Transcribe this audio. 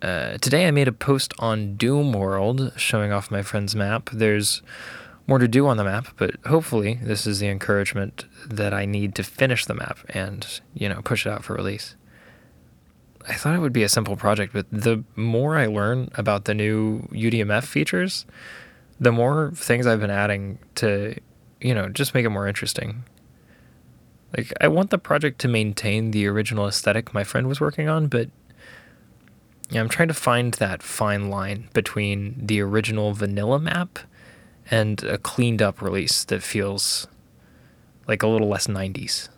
Uh, today I made a post on Doomworld showing off my friend's map. There's more to do on the map, but hopefully this is the encouragement that I need to finish the map and, you know, push it out for release. I thought it would be a simple project, but the more I learn about the new UDMF features, the more things I've been adding to, you know, just make it more interesting. Like, I want the project to maintain the original aesthetic my friend was working on, but yeah, I'm trying to find that fine line between the original vanilla map and a cleaned up release that feels like a little less 90s.